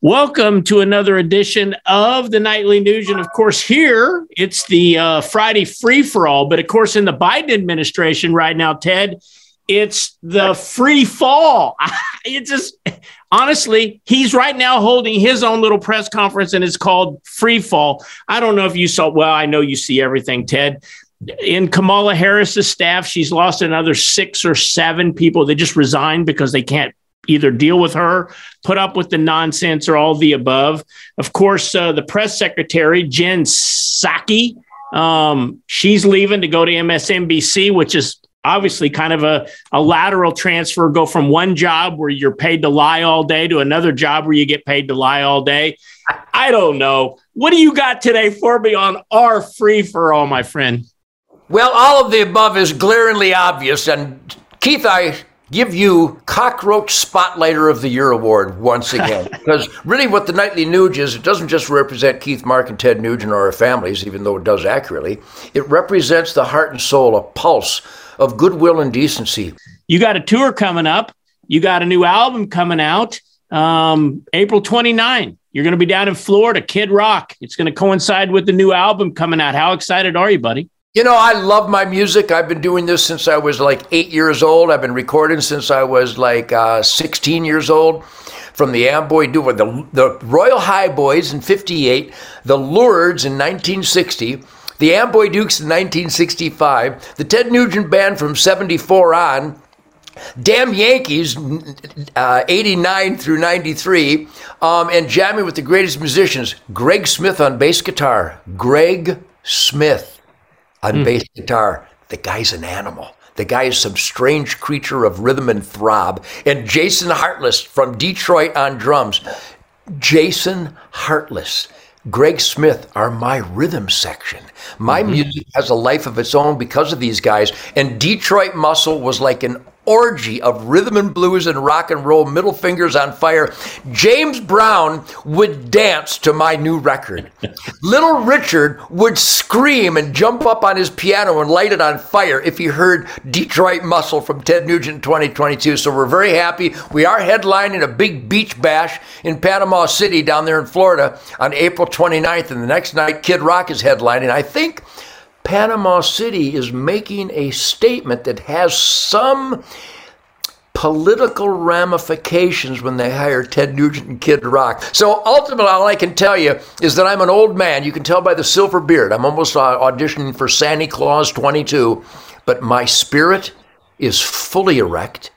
Welcome to another edition of the Nightly Nuge. And of course, here it's the uh, Friday free for all. But of course, in the Biden administration right now, Ted, it's the free fall. it just honestly, he's right now holding his own little press conference and it's called free fall. I don't know if you saw, well, I know you see everything, Ted. In Kamala Harris's staff, she's lost another six or seven people. They just resigned because they can't either deal with her, put up with the nonsense, or all the above. Of course, uh, the press secretary, Jen Psaki, um, she's leaving to go to MSNBC, which is obviously kind of a, a lateral transfer, go from one job where you're paid to lie all day to another job where you get paid to lie all day. I don't know. What do you got today for me on our free for all, my friend? Well, all of the above is glaringly obvious. And Keith, I give you Cockroach Spotlighter of the Year award once again. because really, what the Nightly Nuge is, it doesn't just represent Keith, Mark, and Ted Nugent or our families, even though it does accurately. It represents the heart and soul, a pulse of goodwill and decency. You got a tour coming up. You got a new album coming out um, April 29. You're going to be down in Florida, Kid Rock. It's going to coincide with the new album coming out. How excited are you, buddy? You know, I love my music. I've been doing this since I was like eight years old. I've been recording since I was like uh, 16 years old. From the Amboy Duo, the, the Royal High Boys in 58, the Lourds in 1960, the Amboy Dukes in 1965, the Ted Nugent Band from 74 on, Damn Yankees, uh, 89 through 93, um, and jamming with the greatest musicians. Greg Smith on bass guitar. Greg Smith on mm. bass guitar. The guy's an animal. The guy is some strange creature of rhythm and throb. And Jason Hartless from Detroit on drums. Jason Hartless. Greg Smith are my rhythm section. My mm-hmm. music has a life of its own because of these guys. And Detroit Muscle was like an orgy of rhythm and blues and rock and roll, middle fingers on fire. James Brown would dance to my new record. Little Richard would scream and jump up on his piano and light it on fire if he heard Detroit Muscle from Ted Nugent 2022. So we're very happy. We are headlining a big beach bash in Panama City down there in Florida on April 29th. And the next night, Kid Rock is headlining. I think Panama City is making a statement that has some political ramifications when they hire Ted Nugent and Kid Rock. So ultimately, all I can tell you is that I'm an old man. You can tell by the silver beard. I'm almost uh, auditioning for Santa Claus 22, but my spirit is fully erect.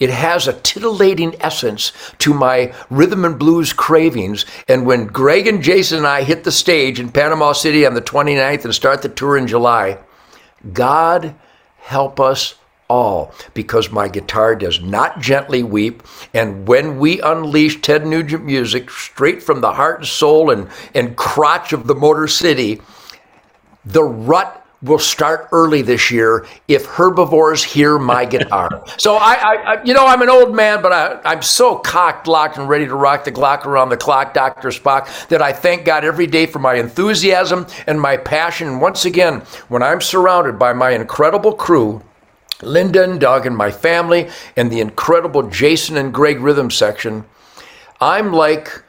It has a titillating essence to my rhythm and blues cravings. And when Greg and Jason and I hit the stage in Panama City on the 29th and start the tour in July, God help us all because my guitar does not gently weep. And when we unleash Ted Nugent music straight from the heart and soul and, and crotch of the Motor City, the rut will start early this year if herbivores hear my guitar. so I, I, you know, I'm an old man, but I, I'm so cocked, locked, and ready to rock the Glock around the clock, Dr. Spock, that I thank God every day for my enthusiasm and my passion. And once again, when I'm surrounded by my incredible crew, Linda and Doug and my family, and the incredible Jason and Greg rhythm section, I'm like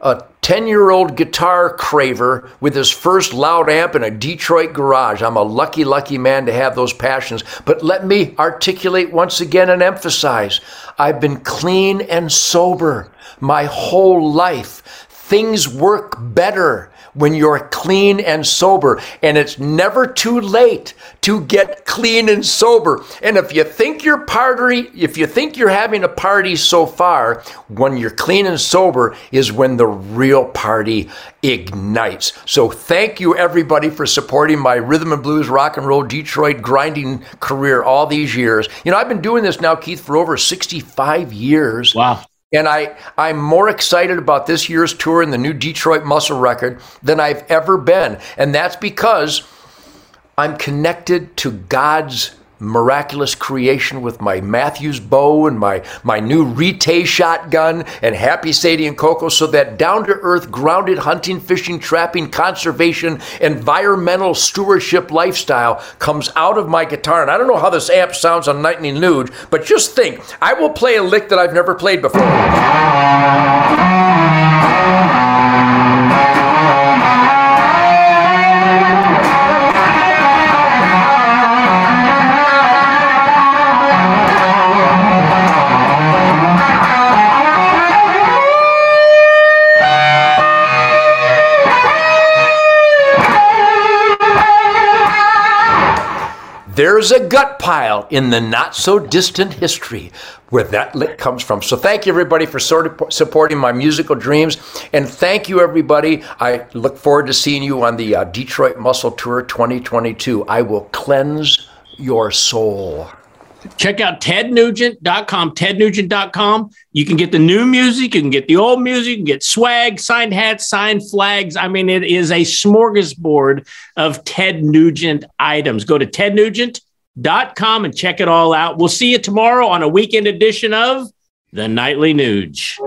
a 10 year old guitar craver with his first loud amp in a Detroit garage. I'm a lucky, lucky man to have those passions. But let me articulate once again and emphasize I've been clean and sober my whole life. Things work better when you're clean and sober. And it's never too late to get clean and sober. And if you think you're party, if you think you're having a party so far, when you're clean and sober is when the real party ignites. So thank you everybody for supporting my rhythm and blues rock and roll Detroit grinding career all these years. You know, I've been doing this now, Keith, for over 65 years. Wow. And I, I'm more excited about this year's tour and the new Detroit Muscle record than I've ever been. And that's because I'm connected to God's miraculous creation with my Mathews bow and my, my new Rite shotgun and Happy Sadie and Coco so that down to earth, grounded hunting, fishing, trapping, conservation, environmental stewardship lifestyle comes out of my guitar. And I don't know how this amp sounds on Nightly Nuge, but just think I will play a lick that I've never played before. There's a gut pile in the not so distant history where that lick comes from. So thank you everybody for sort of supporting my musical dreams, and thank you everybody. I look forward to seeing you on the uh, Detroit Muscle Tour 2022. I will cleanse your soul. Check out tednugent.com, tednugent.com. You can get the new music, you can get the old music, you can get swag, signed hats, signed flags. I mean, it is a smorgasbord of Ted Nugent items. Go to tednugent.com and check it all out. We'll see you tomorrow on a weekend edition of the Nightly Nuge.